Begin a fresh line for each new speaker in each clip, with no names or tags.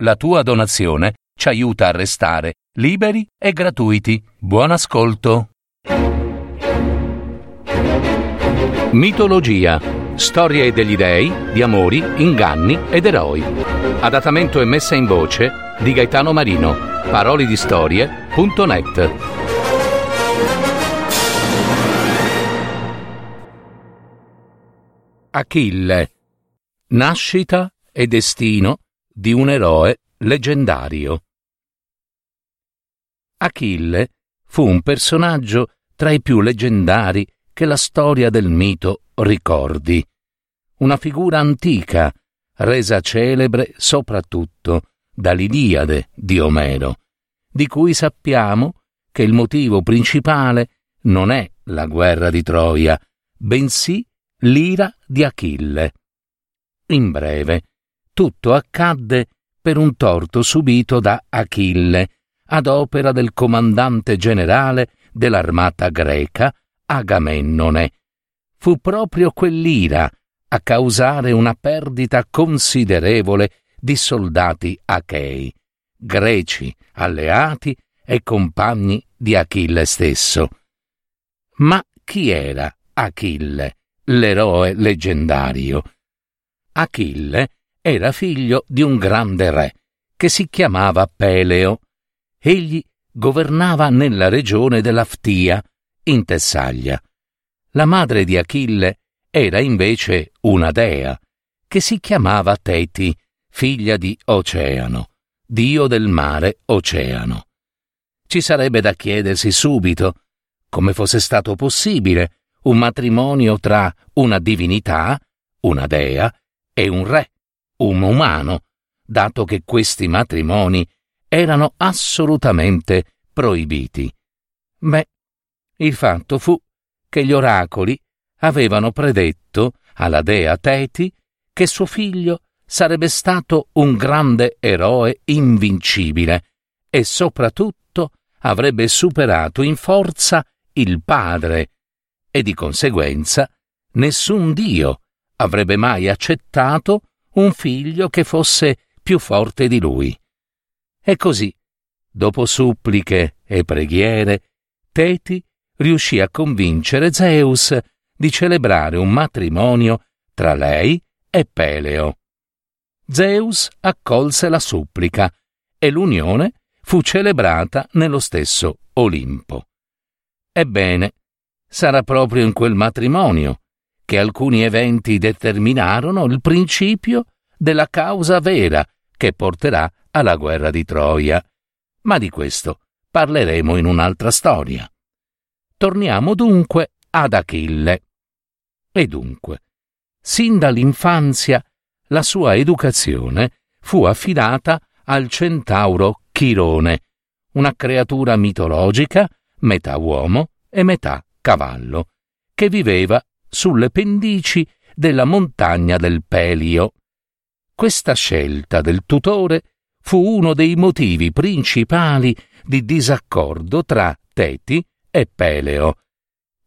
La tua donazione ci aiuta a restare liberi e gratuiti. Buon ascolto. Mitologia. Storie degli dei, di amori, inganni ed eroi. Adattamento e messa in voce di Gaetano Marino. Parolidistorie.net. Achille. Nascita e destino di un eroe leggendario. Achille fu un personaggio tra i più leggendari che la storia del mito ricordi. Una figura antica, resa celebre soprattutto dall'Iliade di Omero, di cui sappiamo che il motivo principale non è la guerra di Troia, bensì l'ira di Achille. In breve, tutto accadde per un torto subito da Achille, ad opera del comandante generale dell'armata greca, Agamennone. Fu proprio quell'ira a causare una perdita considerevole di soldati achei, greci, alleati e compagni di Achille stesso. Ma chi era Achille, l'eroe leggendario? Achille era figlio di un grande re che si chiamava Peleo. Egli governava nella regione dell'Aftia, in Tessaglia. La madre di Achille era invece una dea che si chiamava Teti, figlia di Oceano, dio del mare Oceano. Ci sarebbe da chiedersi subito come fosse stato possibile un matrimonio tra una divinità, una dea, e un re un umano, dato che questi matrimoni erano assolutamente proibiti. Beh, il fatto fu che gli oracoli avevano predetto alla dea Teti che suo figlio sarebbe stato un grande eroe invincibile e soprattutto avrebbe superato in forza il padre e di conseguenza nessun dio avrebbe mai accettato un figlio che fosse più forte di lui. E così, dopo suppliche e preghiere, Teti riuscì a convincere Zeus di celebrare un matrimonio tra lei e Peleo. Zeus accolse la supplica e l'unione fu celebrata nello stesso Olimpo. Ebbene, sarà proprio in quel matrimonio che alcuni eventi determinarono il principio della causa vera che porterà alla guerra di Troia. Ma di questo parleremo in un'altra storia. Torniamo dunque ad Achille. E dunque, sin dall'infanzia la sua educazione fu affidata al centauro Chirone, una creatura mitologica, metà uomo e metà cavallo, che viveva sulle pendici della montagna del Pelio. Questa scelta del tutore fu uno dei motivi principali di disaccordo tra Teti e Peleo.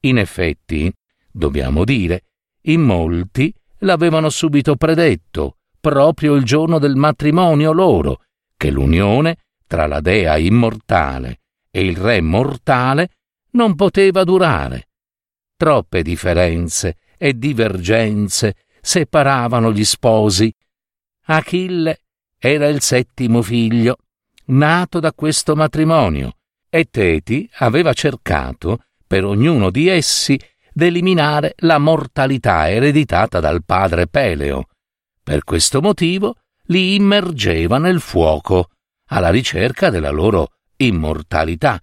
In effetti, dobbiamo dire, in molti l'avevano subito predetto, proprio il giorno del matrimonio loro, che l'unione tra la dea immortale e il re mortale non poteva durare Troppe differenze e divergenze separavano gli sposi. Achille era il settimo figlio, nato da questo matrimonio, e Teti aveva cercato, per ognuno di essi, d'eliminare la mortalità ereditata dal padre Peleo. Per questo motivo li immergeva nel fuoco, alla ricerca della loro immortalità.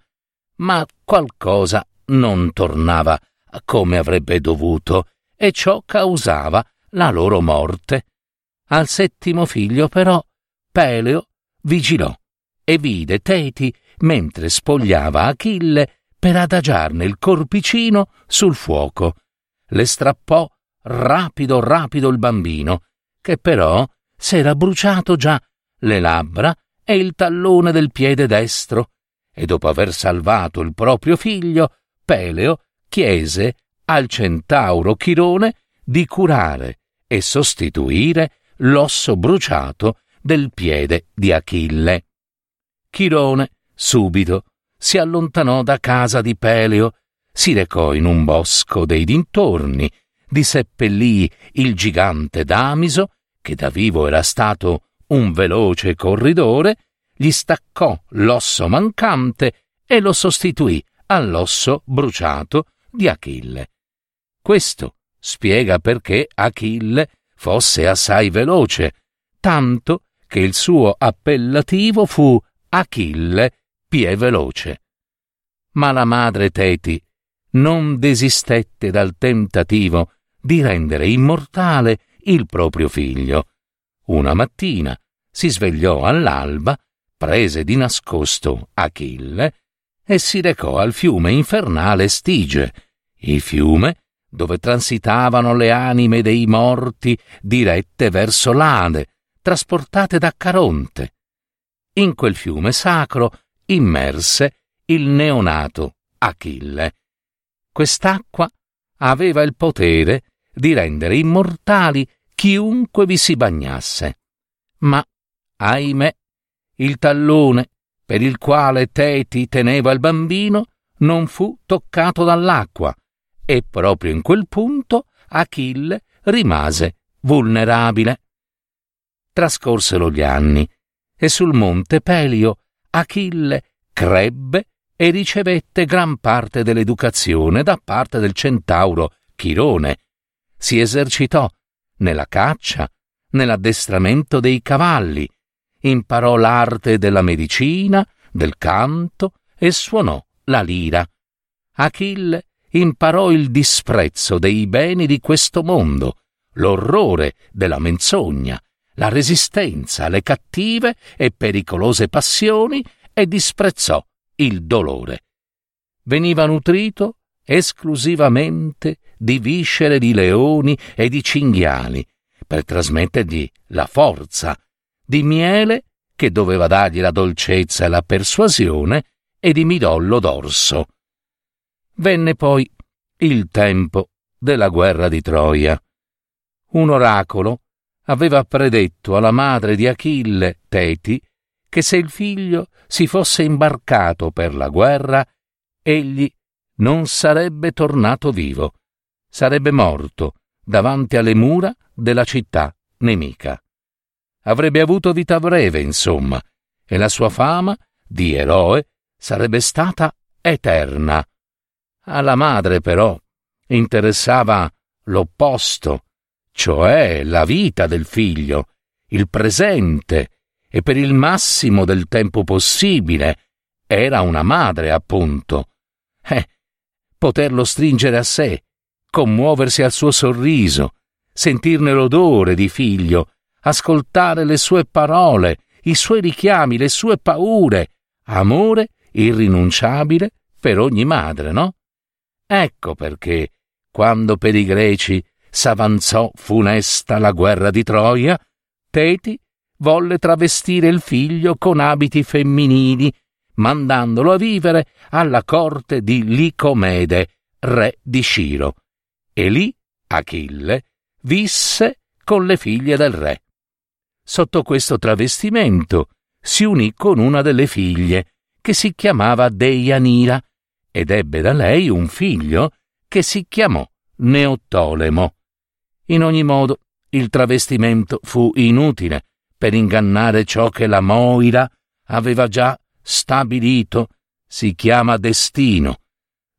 Ma qualcosa non tornava come avrebbe dovuto, e ciò causava la loro morte. Al settimo figlio, però, Peleo vigilò e vide Teti mentre spogliava Achille per adagiarne il corpicino sul fuoco. Le strappò rapido rapido il bambino, che però s'era bruciato già le labbra e il tallone del piede destro, e dopo aver salvato il proprio figlio, Peleo chiese al centauro Chirone di curare e sostituire l'osso bruciato del piede di Achille. Chirone, subito, si allontanò da casa di Peleo, si recò in un bosco dei dintorni, disseppellì il gigante Damiso, che da vivo era stato un veloce corridore, gli staccò l'osso mancante e lo sostituì all'osso bruciato di Achille. Questo spiega perché Achille fosse assai veloce, tanto che il suo appellativo fu Achille pie veloce. Ma la madre Teti non desistette dal tentativo di rendere immortale il proprio figlio. Una mattina si svegliò all'alba, prese di nascosto Achille e si recò al fiume infernale Stige, il fiume dove transitavano le anime dei morti dirette verso l'Ade, trasportate da Caronte. In quel fiume sacro immerse il neonato Achille. Quest'acqua aveva il potere di rendere immortali chiunque vi si bagnasse. Ma, ahimè, il tallone per il quale Teti teneva il bambino non fu toccato dall'acqua e proprio in quel punto Achille rimase vulnerabile. Trascorsero gli anni e sul monte Pelio Achille crebbe e ricevette gran parte dell'educazione da parte del centauro Chirone. Si esercitò nella caccia, nell'addestramento dei cavalli, imparò l'arte della medicina, del canto e suonò la lira. Achille imparò il disprezzo dei beni di questo mondo, l'orrore della menzogna, la resistenza alle cattive e pericolose passioni e disprezzò il dolore. Veniva nutrito esclusivamente di viscere di leoni e di cinghiali per trasmettergli la forza, di miele che doveva dargli la dolcezza e la persuasione e di midollo d'orso. Venne poi il tempo della guerra di Troia. Un oracolo aveva predetto alla madre di Achille, Teti, che se il figlio si fosse imbarcato per la guerra, egli non sarebbe tornato vivo, sarebbe morto davanti alle mura della città nemica. Avrebbe avuto vita breve, insomma, e la sua fama di eroe sarebbe stata eterna. Alla madre, però, interessava l'opposto, cioè la vita del figlio, il presente, e per il massimo del tempo possibile. Era una madre, appunto. Eh, poterlo stringere a sé, commuoversi al suo sorriso, sentirne l'odore di figlio, ascoltare le sue parole, i suoi richiami, le sue paure, amore irrinunciabile per ogni madre, no? Ecco perché, quando per i greci s'avanzò funesta la guerra di Troia, Teti volle travestire il figlio con abiti femminili, mandandolo a vivere alla corte di Licomede, re di Sciro. E lì Achille visse con le figlie del re. Sotto questo travestimento si unì con una delle figlie, che si chiamava Deianira, ed ebbe da lei un figlio che si chiamò Neottolemo. In ogni modo, il travestimento fu inutile per ingannare ciò che la Moira aveva già stabilito, si chiama destino.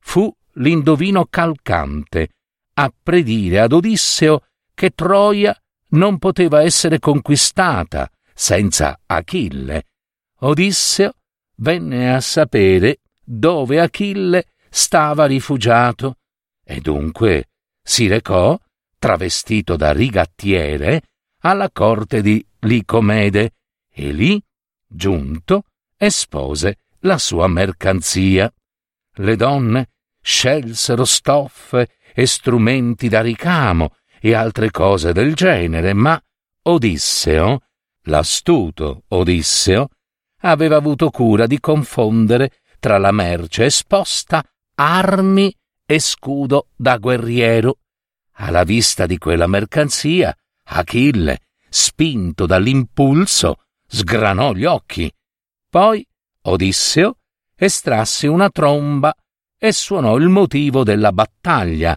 Fu l'indovino calcante a predire ad Odisseo che Troia non poteva essere conquistata senza Achille. Odisseo venne a sapere dove Achille stava rifugiato e dunque si recò travestito da rigattiere, alla corte di Licomede e lì, giunto, espose la sua mercanzia. Le donne scelsero stoffe e strumenti da ricamo e altre cose del genere, ma Odisseo, l'astuto Odisseo, aveva avuto cura di confondere tra la merce esposta armi e scudo da guerriero alla vista di quella mercanzia, Achille spinto dall'impulso, sgranò gli occhi. Poi Odisseo estrasse una tromba e suonò il motivo della battaglia.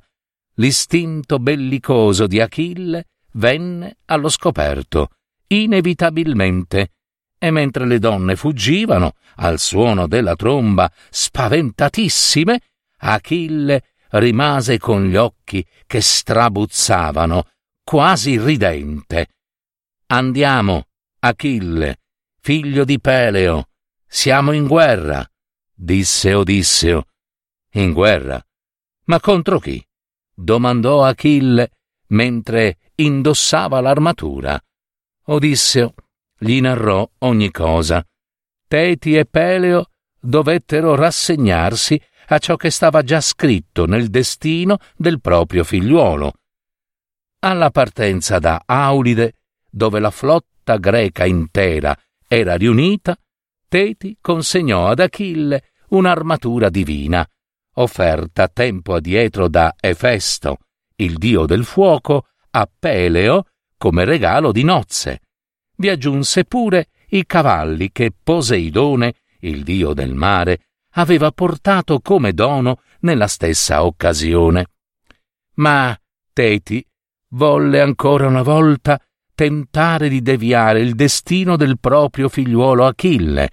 L'istinto bellicoso di Achille venne allo scoperto, inevitabilmente, e mentre le donne fuggivano al suono della tromba, spaventatissime, Achille rimase con gli occhi che strabuzzavano, quasi ridente. Andiamo, Achille, figlio di Peleo, siamo in guerra, disse Odisseo. In guerra? Ma contro chi? Domandò Achille mentre indossava l'armatura. Odisseo gli narrò ogni cosa. Teti e Peleo dovettero rassegnarsi a ciò che stava già scritto nel destino del proprio figliuolo. Alla partenza da Aulide, dove la flotta greca intera era riunita, Teti consegnò ad Achille un'armatura divina, offerta tempo addietro da Efesto, il dio del fuoco, a Peleo come regalo di nozze. Vi aggiunse pure i cavalli che Poseidone, il dio del mare, aveva portato come dono nella stessa occasione. Ma Teti volle ancora una volta tentare di deviare il destino del proprio figliuolo Achille.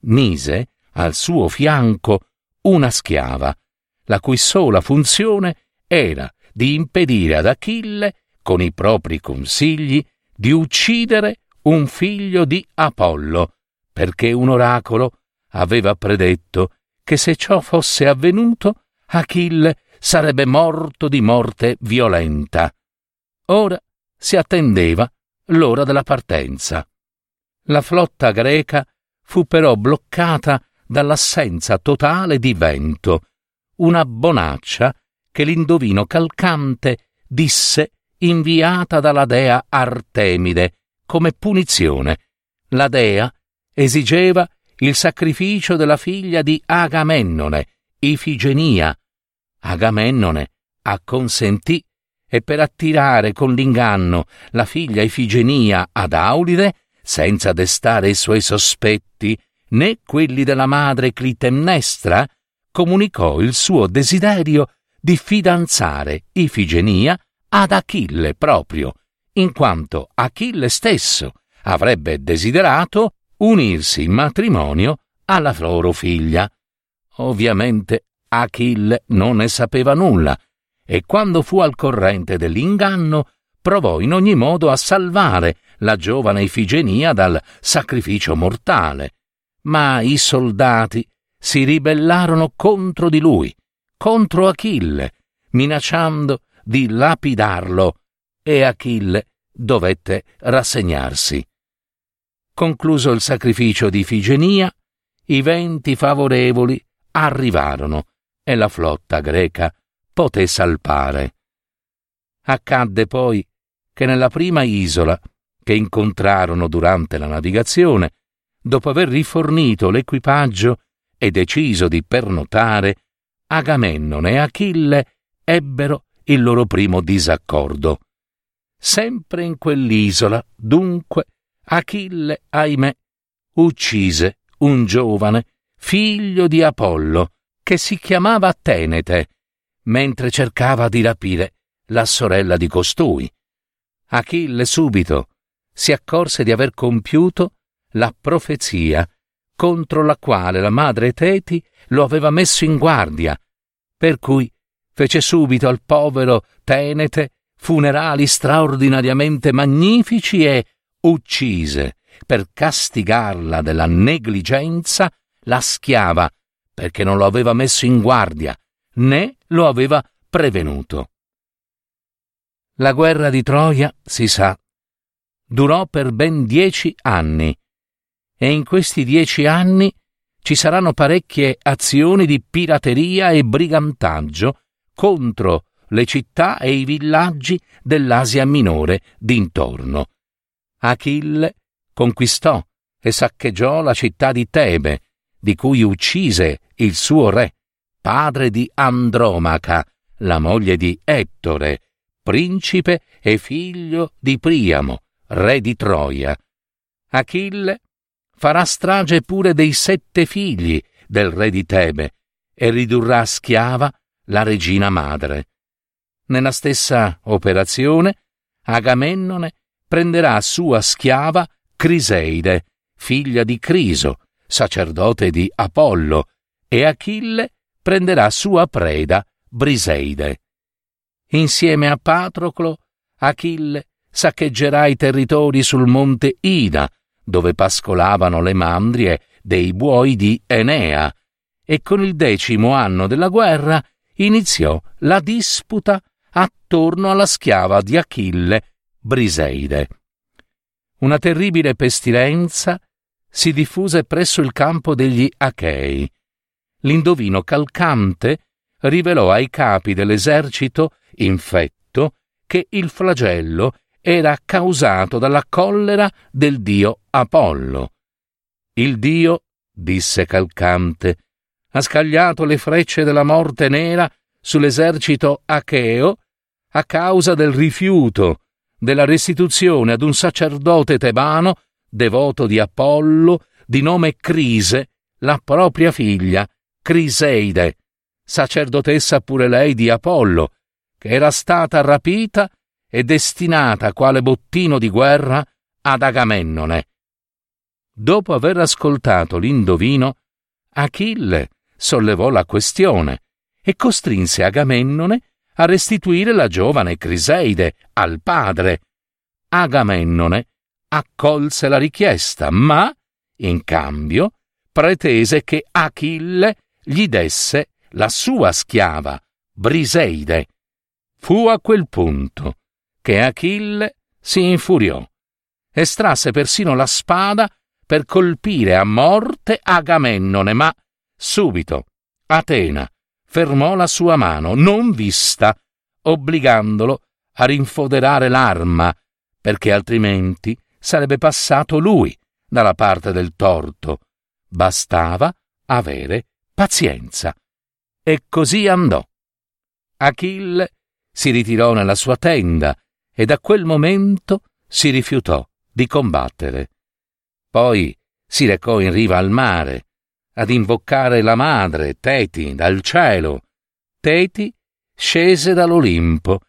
Mise al suo fianco una schiava, la cui sola funzione era di impedire ad Achille, con i propri consigli, di uccidere un figlio di Apollo, perché un oracolo aveva predetto che se ciò fosse avvenuto, Achille sarebbe morto di morte violenta. Ora si attendeva l'ora della partenza. La flotta greca fu però bloccata dall'assenza totale di vento, una bonaccia che l'indovino calcante disse inviata dalla dea Artemide come punizione. La dea esigeva il sacrificio della figlia di Agamennone, Ifigenia. Agamennone acconsentì e per attirare con l'inganno la figlia Ifigenia ad Aulide, senza destare i suoi sospetti né quelli della madre Clitemnestra, comunicò il suo desiderio di fidanzare Ifigenia ad Achille proprio, in quanto Achille stesso avrebbe desiderato unirsi in matrimonio alla loro figlia. Ovviamente Achille non ne sapeva nulla e quando fu al corrente dell'inganno provò in ogni modo a salvare la giovane Ifigenia dal sacrificio mortale. Ma i soldati si ribellarono contro di lui, contro Achille, minacciando di lapidarlo, e Achille dovette rassegnarsi. Concluso il sacrificio di Ifigenia, i venti favorevoli arrivarono e la flotta greca poté salpare. Accadde poi che nella prima isola che incontrarono durante la navigazione, dopo aver rifornito l'equipaggio e deciso di pernotare, Agamennone e Achille ebbero il loro primo disaccordo. Sempre in quell'isola, dunque, Achille, ahimè, uccise un giovane, figlio di Apollo, che si chiamava Tenete, mentre cercava di rapire la sorella di costui. Achille subito si accorse di aver compiuto la profezia contro la quale la madre Teti lo aveva messo in guardia, per cui fece subito al povero Tenete funerali straordinariamente magnifici e uccise, per castigarla della negligenza, la schiava, perché non lo aveva messo in guardia, né lo aveva prevenuto. La guerra di Troia, si sa, durò per ben dieci anni, e in questi dieci anni ci saranno parecchie azioni di pirateria e brigantaggio contro le città e i villaggi dell'Asia minore d'intorno. Achille conquistò e saccheggiò la città di Tebe, di cui uccise il suo re, padre di Andromaca, la moglie di Ettore, principe e figlio di Priamo, re di Troia. Achille farà strage pure dei sette figli del re di Tebe e ridurrà schiava la regina madre. Nella stessa operazione, Agamennone prenderà sua schiava Criseide, figlia di Criso, sacerdote di Apollo, e Achille prenderà sua preda Briseide. Insieme a Patroclo, Achille saccheggerà i territori sul monte Ida, dove pascolavano le mandrie dei buoi di Enea, e con il decimo anno della guerra iniziò la disputa attorno alla schiava di Achille, Briseide. Una terribile pestilenza si diffuse presso il campo degli Achei. L'indovino calcante rivelò ai capi dell'esercito infetto che il flagello era causato dalla collera del dio Apollo. Il dio, disse Calcante, ha scagliato le frecce della morte nera sull'esercito acheo a causa del rifiuto della restituzione ad un sacerdote tebano, devoto di Apollo, di nome Crise, la propria figlia, Criseide, sacerdotessa pure lei di Apollo, che era stata rapita e destinata quale bottino di guerra ad Agamennone. Dopo aver ascoltato l'indovino, Achille sollevò la questione e costrinse Agamennone a restituire la giovane Criseide al padre. Agamennone accolse la richiesta, ma, in cambio, pretese che Achille gli desse la sua schiava, Briseide. Fu a quel punto che Achille si infuriò. Estrasse persino la spada per colpire a morte Agamennone, ma subito Atena fermò la sua mano, non vista, obbligandolo a rinfoderare l'arma, perché altrimenti sarebbe passato lui dalla parte del torto. Bastava avere pazienza. E così andò. Achille si ritirò nella sua tenda e da quel momento si rifiutò di combattere. Poi si recò in riva al mare ad invocare la madre, Teti, dal cielo. Teti scese dall'Olimpo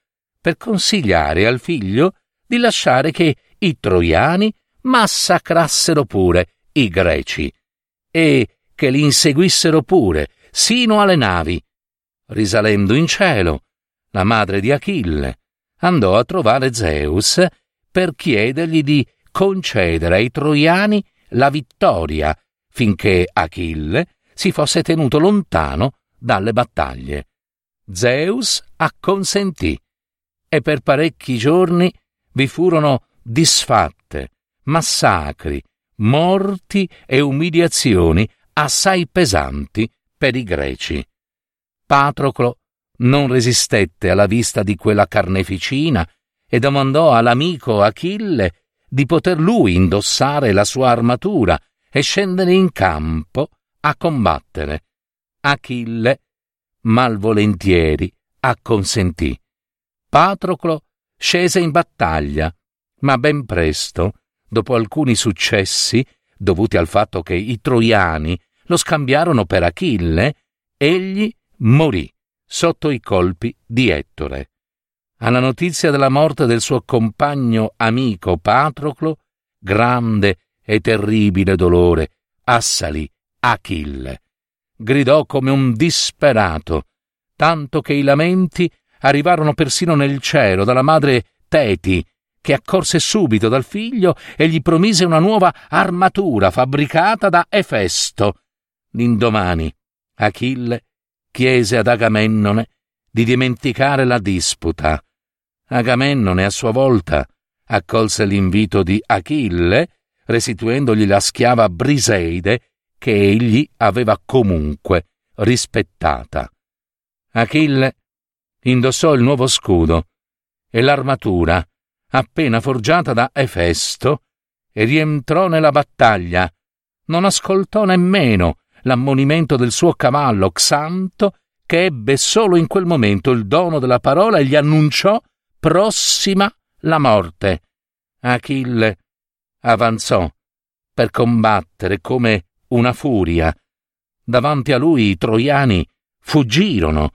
per consigliare al figlio di lasciare che i troiani massacrassero pure i greci e che li inseguissero pure sino alle navi. Risalendo in cielo, la madre di Achille andò a trovare Zeus per chiedergli di concedere ai troiani la vittoria finché Achille si fosse tenuto lontano dalle battaglie. Zeus acconsentì e per parecchi giorni vi furono disfatte, massacri, morti e umiliazioni assai pesanti per i greci. Patroclo non resistette alla vista di quella carneficina e domandò all'amico Achille di poter lui indossare la sua armatura e scendere in campo a combattere. Achille, malvolentieri, acconsentì. Patroclo scese in battaglia, ma ben presto, dopo alcuni successi, dovuti al fatto che i troiani lo scambiarono per Achille, egli morì sotto i colpi di Ettore. Alla notizia della morte del suo compagno amico Patroclo, grande e terribile dolore assalì Achille. Gridò come un disperato, tanto che i lamenti arrivarono persino nel cielo dalla madre Teti, che accorse subito dal figlio e gli promise una nuova armatura fabbricata da Efesto. L'indomani Achille chiese ad Agamennone di dimenticare la disputa. Agamennone a sua volta accolse l'invito di Achille restituendogli la schiava Briseide che egli aveva comunque rispettata. Achille indossò il nuovo scudo e l'armatura, appena forgiata da Efesto, e rientrò nella battaglia. Non ascoltò nemmeno l'ammonimento del suo cavallo Xanto, che ebbe solo in quel momento il dono della parola e gli annunciò prossima la morte. Achille avanzò per combattere come una furia. Davanti a lui i troiani fuggirono.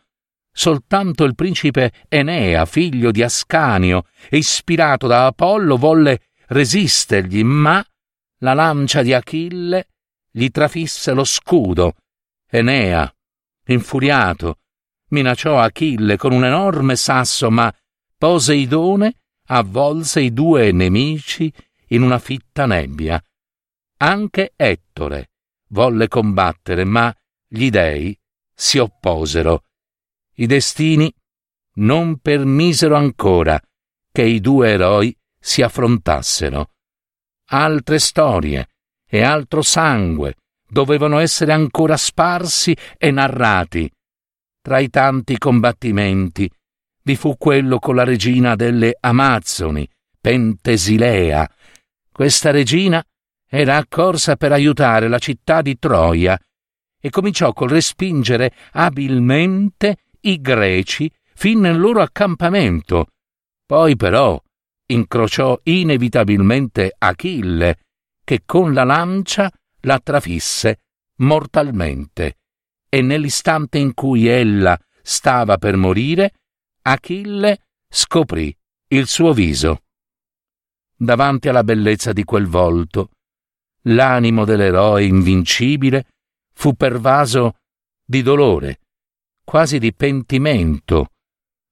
Soltanto il principe Enea, figlio di Ascanio, ispirato da Apollo, volle resistergli, ma la lancia di Achille gli trafisse lo scudo. Enea, infuriato, minacciò Achille con un enorme sasso, ma Poseidone avvolse i due nemici in una fitta nebbia. Anche Ettore volle combattere, ma gli dei si opposero. I destini non permisero ancora che i due eroi si affrontassero. Altre storie e altro sangue dovevano essere ancora sparsi e narrati. Tra i tanti combattimenti vi fu quello con la regina delle Amazzoni, Pentesilea. Questa regina era accorsa per aiutare la città di Troia e cominciò col respingere abilmente i greci fin nel loro accampamento. Poi però incrociò inevitabilmente Achille, che con la lancia la trafisse mortalmente. E nell'istante in cui ella stava per morire, Achille scoprì il suo viso. Davanti alla bellezza di quel volto, l'animo dell'eroe invincibile fu pervaso di dolore, quasi di pentimento,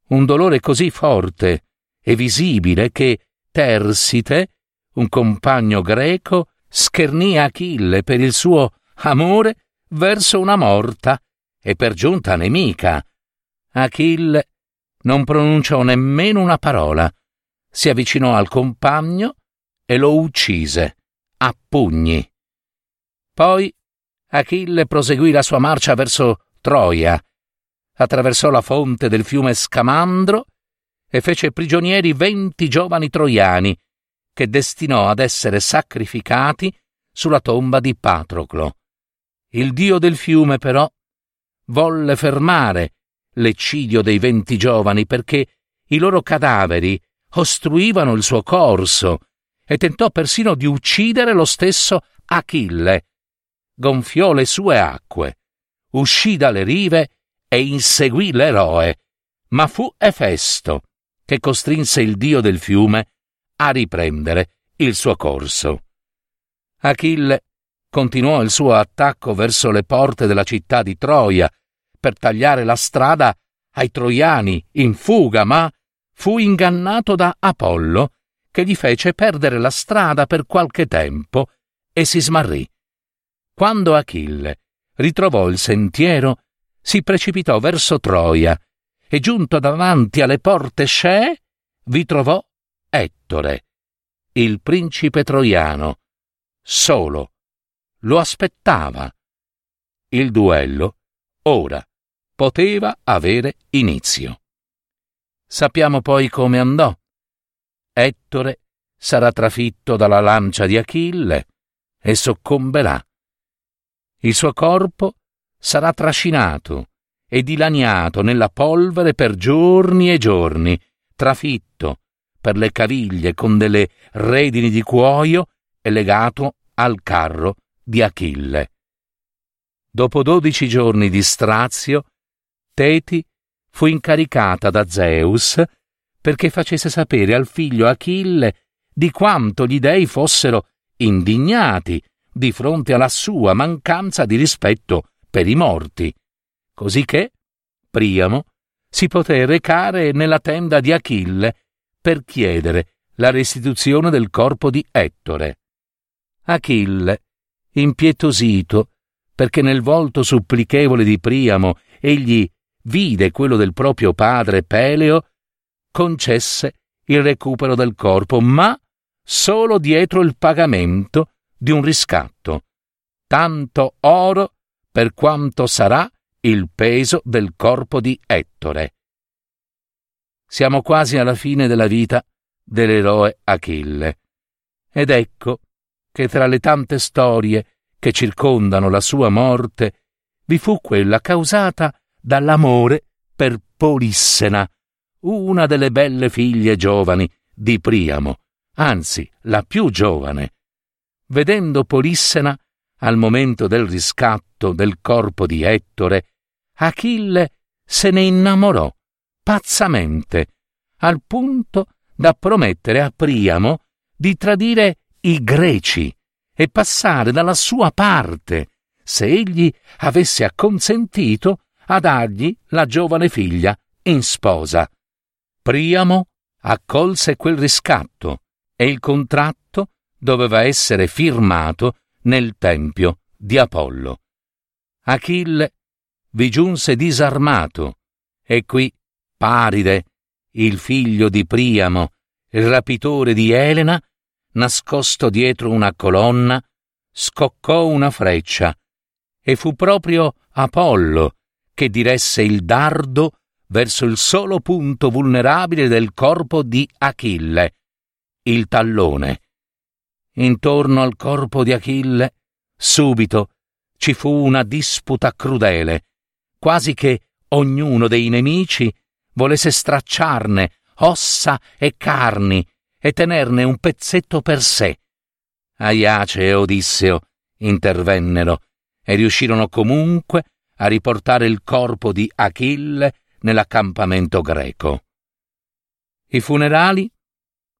un dolore così forte e visibile che Tersite, un compagno greco, schernì Achille per il suo amore verso una morta e per giunta nemica. Achille non pronunciò nemmeno una parola, si avvicinò al compagno e lo uccise a pugni. Poi Achille proseguì la sua marcia verso Troia, attraversò la fonte del fiume Scamandro e fece prigionieri venti giovani troiani, che destinò ad essere sacrificati sulla tomba di Patroclo. Il dio del fiume, però, volle fermare l'eccidio dei venti giovani perché i loro cadaveri ostruivano il suo corso e tentò persino di uccidere lo stesso Achille. Gonfiò le sue acque, uscì dalle rive e inseguì l'eroe, ma fu Efesto che costrinse il dio del fiume a riprendere il suo corso. Achille continuò il suo attacco verso le porte della città di Troia per tagliare la strada ai troiani in fuga, ma fu ingannato da Apollo, che gli fece perdere la strada per qualche tempo e si smarrì. Quando Achille ritrovò il sentiero, si precipitò verso Troia e giunto davanti alle porte Scee vi trovò Ettore, il principe troiano, solo. Lo aspettava. Il duello ora poteva avere inizio. Sappiamo poi come andò. Ettore sarà trafitto dalla lancia di Achille e soccomberà. Il suo corpo sarà trascinato e dilaniato nella polvere per giorni e giorni, trafitto per le caviglie con delle redini di cuoio e legato al carro di Achille. Dopo dodici giorni di strazio, Teti fu incaricata da Zeus perché facesse sapere al figlio Achille di quanto gli dei fossero indignati di fronte alla sua mancanza di rispetto per i morti, così che Priamo si poté recare nella tenda di Achille per chiedere la restituzione del corpo di Ettore. Achille, impietosito, perché nel volto supplichevole di Priamo egli vide quello del proprio padre Peleo, concesse il recupero del corpo, ma solo dietro il pagamento di un riscatto. Tanto oro per quanto sarà il peso del corpo di Ettore. Siamo quasi alla fine della vita dell'eroe Achille. Ed ecco che tra le tante storie che circondano la sua morte vi fu quella causata dall'amore per Polissena, una delle belle figlie giovani di Priamo, anzi la più giovane. Vedendo Polissena al momento del riscatto del corpo di Ettore, Achille se ne innamorò pazzamente, al punto da promettere a Priamo di tradire i greci e passare dalla sua parte, se egli avesse acconsentito a dargli la giovane figlia in sposa. Priamo accolse quel riscatto e il contratto doveva essere firmato nel tempio di Apollo. Achille vi giunse disarmato e qui Paride, il figlio di Priamo, il rapitore di Elena, nascosto dietro una colonna, scoccò una freccia e fu proprio Apollo che diresse il dardo verso il solo punto vulnerabile del corpo di Achille, il tallone. Intorno al corpo di Achille, subito, ci fu una disputa crudele, quasi che ognuno dei nemici volesse stracciarne ossa e carni e tenerne un pezzetto per sé. Aiace e Odisseo intervennero e riuscirono comunque a riportare il corpo di Achille nell'accampamento greco. I funerali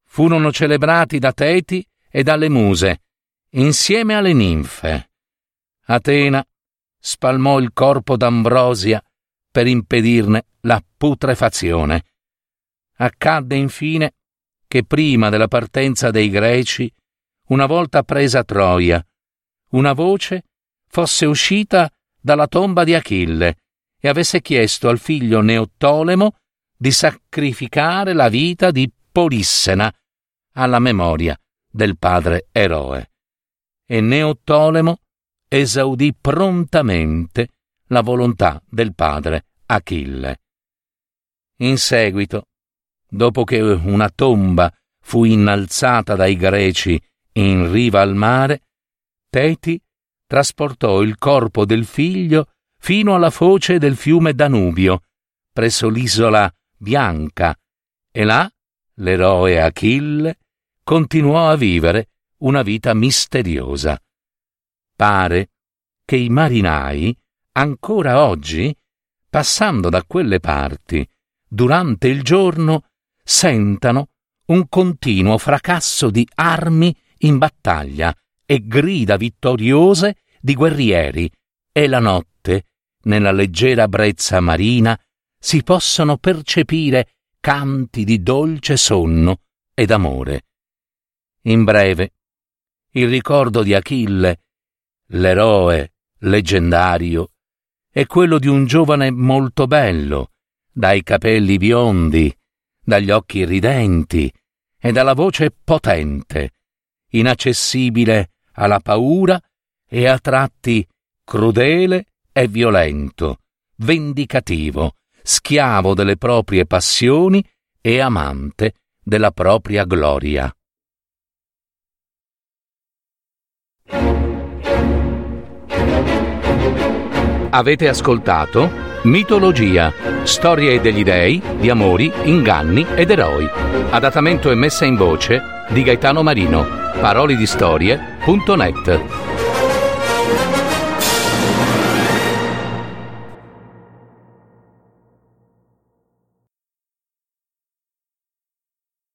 furono celebrati da Teti e dalle muse, insieme alle ninfe. Atena spalmò il corpo d'Ambrosia per impedirne la putrefazione. Accadde infine che prima della partenza dei Greci, una volta presa Troia, una voce fosse uscita dalla tomba di Achille e avesse chiesto al figlio Neottolemo di sacrificare la vita di Polissena alla memoria del padre eroe. E Neottolemo esaudì prontamente la volontà del padre Achille. In seguito, dopo che una tomba fu innalzata dai greci in riva al mare, Teti trasportò il corpo del figlio fino alla foce del fiume Danubio, presso l'isola Bianca, e là l'eroe Achille continuò a vivere una vita misteriosa. Pare che i marinai, ancora oggi, passando da quelle parti, durante il giorno, sentano un continuo fracasso di armi in battaglia e grida vittoriose di guerrieri, e la notte, nella leggera brezza marina, si possono percepire canti di dolce sonno ed amore. In breve, il ricordo di Achille l'eroe leggendario è quello di un giovane molto bello, dai capelli biondi, dagli occhi ridenti e dalla voce potente, inaccessibile alla paura e a tratti crudele e violento, vendicativo, schiavo delle proprie passioni e amante della propria gloria. Avete ascoltato Mitologia, storie degli dei, di amori, inganni ed eroi. Adattamento e messa in voce di Gaetano Marino. Parolidistorie.net